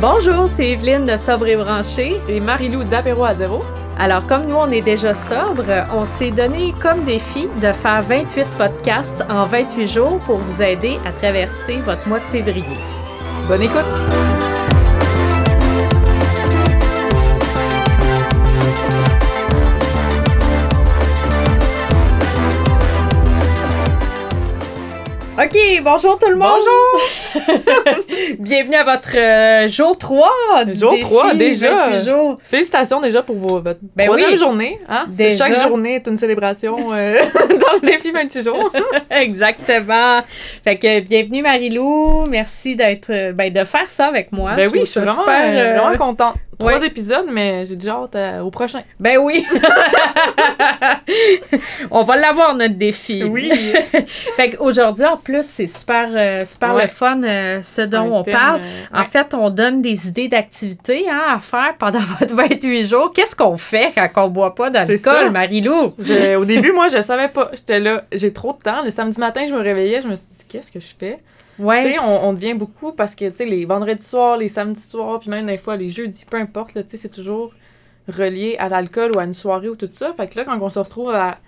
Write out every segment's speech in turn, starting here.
Bonjour, c'est Evelyne de Sobre et Branché. Et Marilou d'Apéro à zéro. Alors, comme nous, on est déjà sobre, on s'est donné comme défi de faire 28 podcasts en 28 jours pour vous aider à traverser votre mois de février. Bonne écoute! OK, bonjour tout le monde! Bonjour! Bienvenue à votre euh, jour 3 du Jour défi 3, déjà. 28 jours. Félicitations déjà pour vos, votre Ben troisième oui. journée. Hein? C'est. Chaque journée est une célébration euh, dans le défi 28 jours. Exactement. Fait que bienvenue Marilou, merci d'être euh, ben, de faire ça avec moi. ben Je oui, je suis vraiment, super, euh, euh, vraiment contente. Trois ouais. épisodes, mais j'ai déjà hâte à- au prochain. Ben oui. On va l'avoir notre défi. Fait qu'aujourd'hui, en plus, c'est super, euh, super Ouais. le fun euh, ce dont on thème, parle. euh, En ouais. fait, on donne des idées d'activités hein, à faire pendant votre 28 jours. Qu'est-ce qu'on fait quand on boit pas d'alcool, Marilou? Je- au début, moi, je savais pas. J'étais là, j'ai trop de temps. Le samedi matin, je me réveillais, je me suis dit, qu'est-ce que je fais? Tu sais, on, on devient beaucoup parce que, tu sais, les vendredis soirs, les samedis soirs, puis même des fois les jeudis, peu importe, tu sais, c'est toujours relié à l'alcool ou à une soirée ou tout ça. Fait que là, quand on se retrouve à,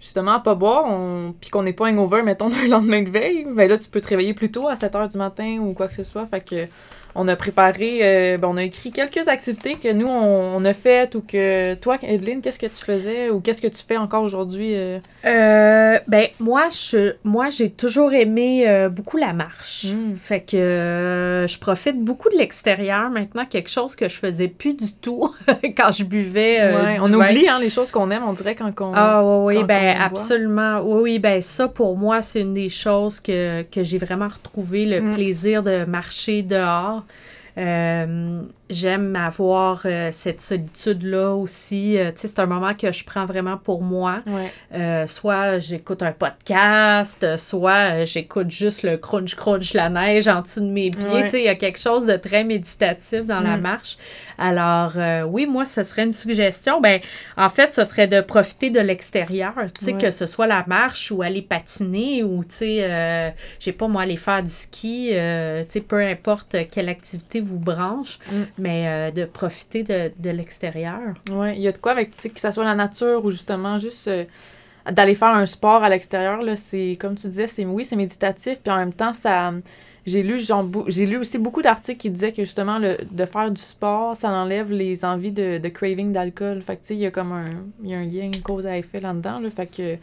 justement, à pas boire, on... puis qu'on n'est pas hangover, mettons, le lendemain de veille, ben là, tu peux te réveiller plus tôt, à 7 h du matin ou quoi que ce soit. Fait que on a préparé, euh, ben, on a écrit quelques activités que nous, on, on a faites ou que toi, Evelyne, qu'est-ce que tu faisais ou qu'est-ce que tu fais encore aujourd'hui? euh? Euh, ben, moi, je, moi, j'ai toujours aimé euh, beaucoup la marche. Mm. Fait que je profite beaucoup de l'extérieur maintenant, quelque chose que je faisais plus du tout quand je buvais. Ouais, du on vin. oublie hein, les choses qu'on aime, on dirait quand on... Ah oui, oui, ben absolument. Oui, oui, ben ça pour moi, c'est une des choses que, que j'ai vraiment retrouvé, le Mm. plaisir de marcher dehors. Eh, J'aime avoir euh, cette solitude-là aussi. Euh, tu sais, c'est un moment que je prends vraiment pour moi. Ouais. Euh, soit j'écoute un podcast, soit euh, j'écoute juste le crunch crunch la neige en dessous de mes pieds. Ouais. Tu sais, il y a quelque chose de très méditatif dans la Mm. marche. Alors euh, oui, moi ce serait une suggestion. Ben en fait, ce serait de profiter de l'extérieur, tu sais Ouais. que ce soit la marche ou aller patiner ou tu sais euh, je sais pas moi aller faire du ski, euh, tu sais peu importe quelle activité vous branche, Mm. Mais euh, de profiter de, de l'extérieur. Ouais, il y a de quoi avec, tu sais, que ça soit la nature ou justement juste euh, d'aller faire un sport à l'extérieur, là, c'est, comme tu disais, c'est, oui, c'est méditatif, puis en même temps, ça, j'ai lu, genre, j'ai lu aussi beaucoup d'articles qui disaient que justement, le, de faire du sport, ça enlève les envies de, de craving d'alcool. Fait que, tu sais, il y a comme un, il y a un lien, une cause à effet là-dedans, là, fait que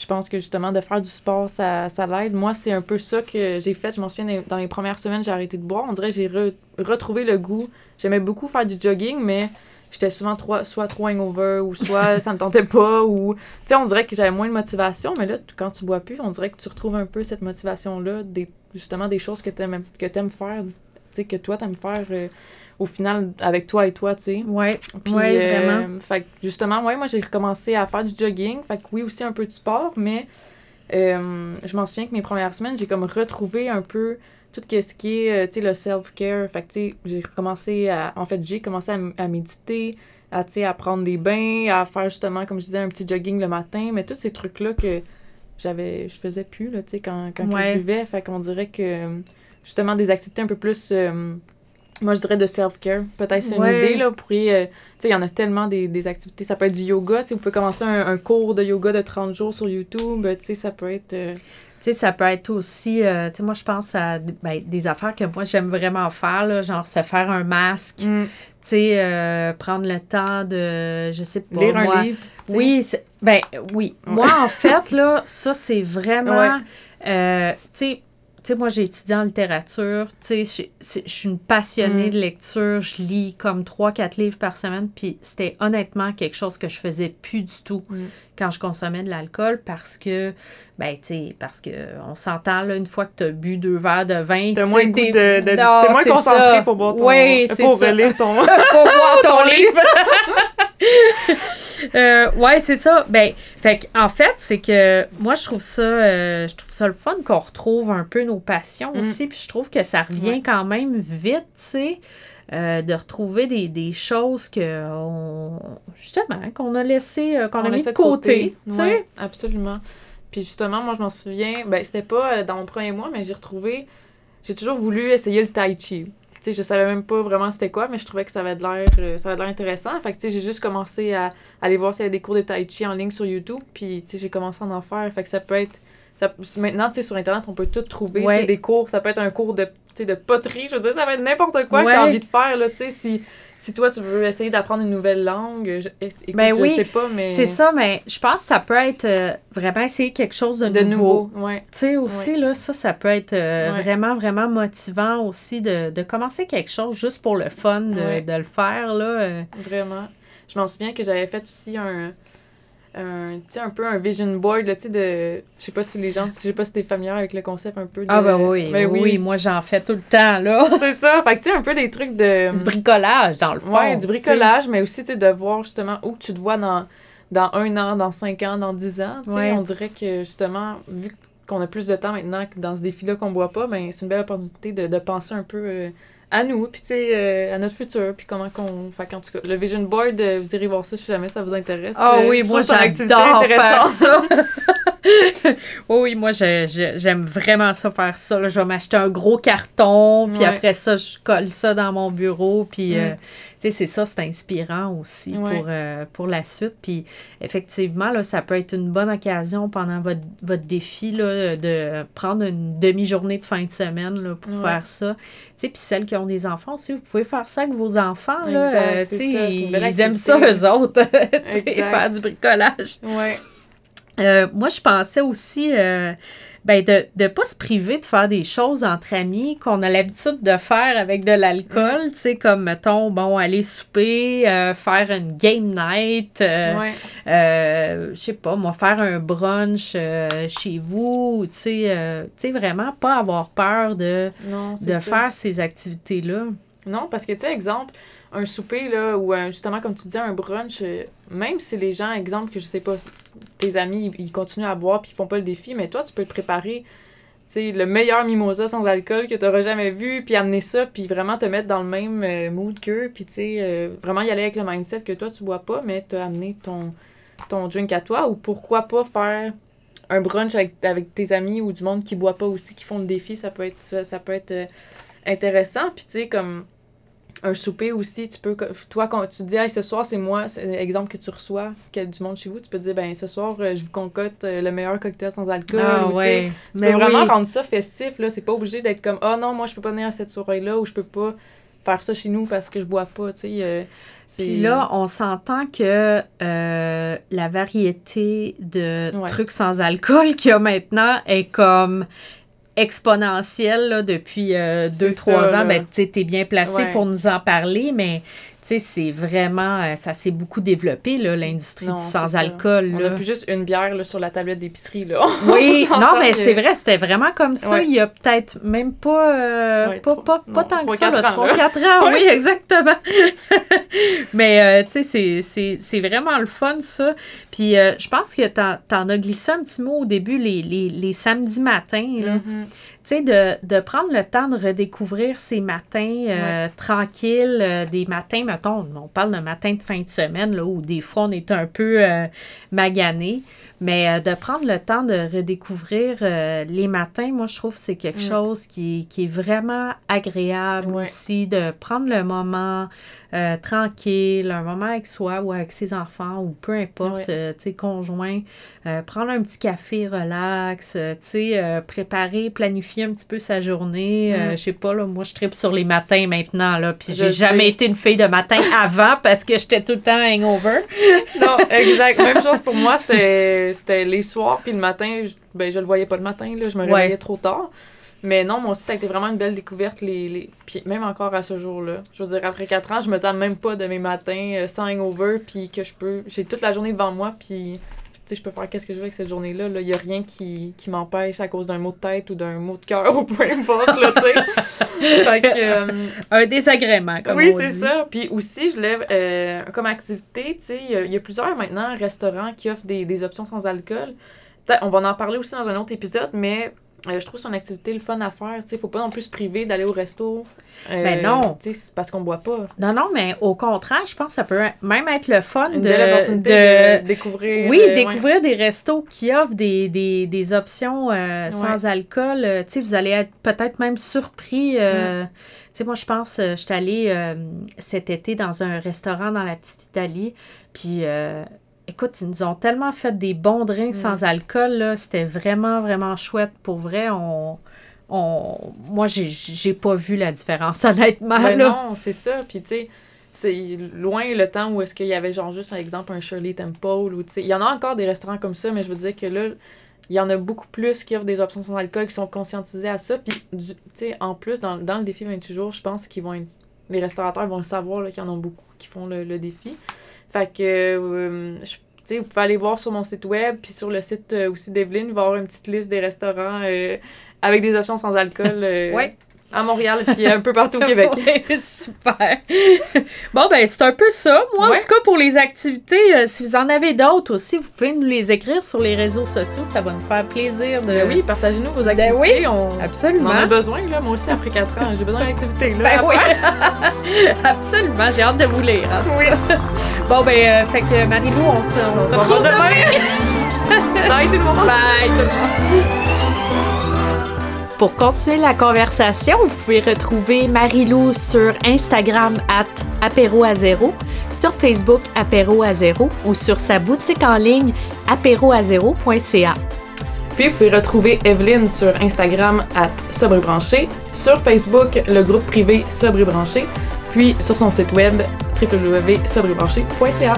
je pense que justement, de faire du sport, ça, ça l'aide. Moi, c'est un peu ça que j'ai fait. Je m'en souviens, dans- les premières semaines, j'ai arrêté de boire. On dirait que j'ai re- retrouvé le goût. J'aimais beaucoup faire du jogging, mais j'étais souvent soit trop hangover ou soit ça me tentait pas ou tu sais on dirait que j'avais moins de motivation mais là quand tu bois plus on dirait que tu retrouves un peu cette motivation là des justement des choses que t'aimes que t'aimes faire tu sais que toi t'aimes faire euh, au final avec toi et toi tu sais Ouais, puis ouais, euh, vraiment. fait que justement ouais moi j'ai recommencé à faire du jogging fait que oui aussi un peu de sport mais euh, je m'en souviens que mes premières semaines j'ai comme retrouvé un peu tout ce qui est, euh, tu sais, le self-care. Fait que, tu sais, j'ai recommencé à... En fait, j'ai commencé à, méditer, à, tu sais, à prendre des bains, à faire justement, comme je disais, un petit jogging le matin. Mais tous ces trucs-là que j'avais... Je faisais plus, là, tu sais, quand, quand que je buvais. Fait qu'on dirait que, justement, des activités un peu plus... euh, moi, je dirais de self-care. Peut-être c'est une Ouais. idée, là. Vous pourriez... euh, tu sais, il y en a tellement des, des activités. Ça peut être du yoga, tu sais. Vous pouvez commencer un, un cours de yoga de 30 jours sur YouTube. Tu sais, ça peut être... euh, Tu sais, ça peut être aussi, euh, tu sais, moi, je pense à ben, des affaires que moi, j'aime vraiment faire, là, genre se faire un masque, tu sais, prendre le temps de, je sais pas, Lire un livre. Oui, ben oui. Ouais. Moi, en fait, là, ça, c'est vraiment, tu sais, sais, moi, j'ai étudié en littérature. Tu sais, je- suis une passionnée Mm. de lecture. Je lis comme 3-4 livres par semaine. Puis c'était honnêtement quelque chose que je faisais plus du tout Mm. quand je consommais de l'alcool parce que, ben, tu sais, parce que on s'entend, là, une fois que tu as bu deux verres de vin, tu moins t'es- de, de- Non, t'es moins concentré ça. pour boire ton Oui, c'est pour ça. relire ton pour boire ton livre. Euh, ouais, c'est ça. Ben, fait en fait, c'est que moi, je trouve ça, euh, je trouve ça le fun qu'on retrouve un peu nos passions Mm. aussi. Puis je trouve que ça revient Ouais. quand même vite, tu sais, euh, de retrouver des, des choses que, on, justement, qu'on a laissé, euh, qu'on On a mis de côté. Ouais, absolument. Puis justement, moi, je m'en souviens, ben, c'était pas dans mon premier mois, mais j'ai retrouvé, j'ai toujours voulu essayer le tai chi. Sais, je savais même pas vraiment c'était quoi, mais je trouvais que ça avait de l'air euh, ça avait de l'air intéressant. Fait que, tu sais, j'ai juste commencé à, aller voir s'il y avait des cours de tai chi en ligne sur YouTube, puis, tu sais, j'ai commencé à en faire. Fait que ça peut être... Ça, maintenant, tu sais, sur Internet, on peut tout trouver, tu sais, des cours. Ça peut être un cours de, de poterie, je veux dire, ça va être n'importe quoi que tu as envie de faire, là, tu sais, si si toi, tu veux essayer d'apprendre une nouvelle langue, je, écoute, ben oui, sais pas, mais... C'est ça, mais je pense que ça peut être euh, vraiment essayer quelque chose de, nouveau. nouveau Tu sais, aussi, là, ça, ça peut être euh, vraiment, vraiment motivant aussi de, de, commencer quelque chose juste pour le fun de, de le faire, là. Euh. Vraiment. Je m'en souviens que j'avais fait aussi un un, un peu un vision board, là, tu sais, de... Je sais pas si les gens... Je sais pas si t'es familière avec le concept un peu de... Ah ben oui, ben oui. moi j'en fais tout le temps, là. C'est ça, fait que tu sais, un peu des trucs de... Du bricolage, dans le fond. Ouais, du bricolage, mais aussi, tu sais, de voir justement où tu te vois dans, dans un an, dans cinq ans, dans dix ans, tu sais, on dirait que justement, vu qu'on a plus de temps maintenant que dans ce défi-là qu'on boit pas, ben c'est une belle opportunité de, de penser un peu... Euh, à nous, puis tu sais, euh, à notre futur, puis comment qu'on. Fait qu'en tout cas, le Vision Board, euh, vous irez voir ça si jamais ça vous intéresse. Ah oui, moi j'adore faire ça. oui, moi j'aime vraiment ça faire ça. Je vais m'acheter un gros carton, puis après ça, je colle ça dans mon bureau, puis. Euh, sais, c'est ça, c'est inspirant aussi pour, euh, pour la suite. Puis effectivement, là, ça peut être une bonne occasion pendant votre, votre défi là, de prendre une demi-journée de fin de semaine là, pour faire ça. Tu sais, puis celles qui ont des enfants vous pouvez faire ça avec vos enfants. Là, euh, ils, ils aiment ça, eux autres, faire du bricolage. Ouais. Euh, moi, je pensais aussi ben de ne pas se priver de faire des choses entre amis qu'on a l'habitude de faire avec de l'alcool, mm. tu sais, comme, mettons, bon, aller souper, euh, faire une game night, euh, euh, je sais pas, moi, faire un brunch chez vous, tu sais, vraiment pas avoir peur de, de faire ces activités-là. Non, parce que, tu sais, exemple, un souper, là, ou justement, comme tu dis, un brunch, même si les gens, exemple, que je sais pas, tes amis, ils, continuent à boire puis ils font pas le défi, mais toi, tu peux te préparer sais, le meilleur mimosa sans alcool que tu jamais vu, puis amener ça, puis vraiment te mettre dans le même euh, mood qu'eux, puis tu euh, vraiment y aller avec le mindset que toi, tu bois pas, mais t'as amené ton, ton drink à toi, ou pourquoi pas faire un brunch avec, avec tes amis ou du monde qui boit pas aussi, qui font le défi, ça peut être, ça, peut être euh, intéressant, puis tu sais, comme un souper aussi, tu peux, toi, quand tu te dis, hey, ce soir, c'est moi, c'est exemple que tu reçois quel du monde chez vous, tu peux te dire, ben, ce soir, euh, je vous concocte euh, le meilleur cocktail sans alcool. Ah, ouais. Tu peux vraiment rendre ça festif, là. C'est pas obligé d'être comme, oh non, moi, je peux pas venir à cette soirée-là ou je peux pas faire ça chez nous parce que je bois pas, tu sais. Euh, Puis là, on s'entend que la variété de trucs sans alcool qu'il y a maintenant est comme exponentielle depuis 2-3 euh, ans, ben, tu es bien placé pour nous en parler, mais c'est vraiment, euh, ça s'est beaucoup développé, l'industrie du sans-alcool. On n'a plus juste une bière là, sur la tablette d'épicerie. Oui, non, mais c'est vrai, c'était vraiment comme ça. Il y a peut-être même pas, euh, pas, pas, pas tant que ça, 3-4 ans. oui, exactement. mais, tu sais, c'est vraiment le fun, ça. Puis, je pense que tu en, as glissé un petit mot au début, les, les, les samedis matins. Là. Mm-hmm sais, de, de, prendre le temps de redécouvrir ces matins euh, tranquilles, euh, des matins, mettons, on parle de matins de fin de semaine, là, où des fois on est un peu euh, magané. Mais euh, de prendre le temps de redécouvrir euh, les matins, moi, je trouve que c'est quelque mm. chose qui, qui, est vraiment agréable aussi, de prendre le moment euh, tranquille, un moment avec soi ou avec ses enfants ou peu importe, tu sais, conjoint, prendre un petit café relax, tu sais, préparer, planifier un petit peu sa journée. Mm. je sais pas, là, moi, je tripe sur les matins maintenant, là, puis j'ai jamais été une fille de matin avant parce que j'étais tout le temps hangover. non, exact. Même chose pour moi, c'était c'était les soirs, puis le matin, je, ben, je le voyais pas le matin, là, je me réveillais trop tard. Mais non, moi aussi, ça a été vraiment une belle découverte, les, les... Puis même encore à ce jour-là. Je veux dire, après 4 ans, je me tente même pas de mes matins euh, sans hangover, puis que je peux... J'ai toute la journée devant moi, puis je peux faire qu'est-ce que je veux avec cette journée-là. Il n'y a rien qui, qui m'empêche à cause d'un mot de tête ou d'un mot de cœur ou peu importe, là, tu sais. Euh, un désagrément, comme Oui, c'est ça. Puis aussi, je lève, euh, comme activité, tu sais, il y, a plusieurs maintenant restaurants qui offrent des, des options sans alcool. On va en parler aussi dans un autre épisode, mais euh, je trouve son activité le fun à faire. Il ne faut pas non plus se priver d'aller au resto. Euh, ben non. parce qu'on boit pas. Non, non, mais au contraire, je pense que ça peut même être le fun Une de, de, découvrir. Oui, découvrir des restos qui offrent des, des, des options sans alcool. vous allez être peut-être même surpris. Mm. Moi, je pense, je suis allée cet été dans un restaurant dans la petite Italie. Puis Écoute, ils nous ont tellement fait des bons drinks mm. sans alcool, là. C'était vraiment, vraiment chouette. Pour vrai, on. on... Moi, j'ai pas vu la différence, honnêtement. Ben non, c'est ça. Puis, tu sais, c'est loin le temps où est-ce qu'il y avait, genre, juste un exemple, un Shirley Temple, ou, tu sais, il y en a encore des restaurants comme ça, mais je veux dire que là, il y en a beaucoup plus qui offrent des options sans alcool, qui sont conscientisés à ça. Puis, tu sais, en plus, dans, le défi 28 jours, je pense qu'ils vont les restaurateurs vont le savoir qu'il y en a beaucoup qui font le défi. Fait que, euh, vous pouvez aller voir sur mon site web, puis sur le site euh, aussi d'Evelyne, avoir une petite liste des restaurants euh, avec des options sans alcool. oui à Montréal puis un peu partout au Québec. super. bon, ben, c'est un peu ça. Moi, en tout cas, pour les activités, euh, si vous en avez d'autres aussi, vous pouvez nous les écrire sur les réseaux sociaux. Ça va nous faire plaisir de. Ben oui, partagez-nous vos ben activités. oui, absolument. On en a besoin, là. Moi aussi, après 4 ans, j'ai besoin d'activités, là. Ben oui. absolument. J'ai hâte de vous lire, en tout oui. Bon, ben, euh, fait que Marie-Lou, on se, on, se retrouve demain. Bye tout le monde. Bye tout le monde. Pour continuer la conversation, vous pouvez retrouver Marilou sur Instagram at apéro à zéro, sur Facebook apéro à zéro ou sur sa boutique en ligne apéroazéro.ca. Puis vous pouvez retrouver Evelyne sur Instagram at sobrebranché, sur Facebook le groupe privé Sobrebranché, puis sur son site web www.sobrebranché.ca.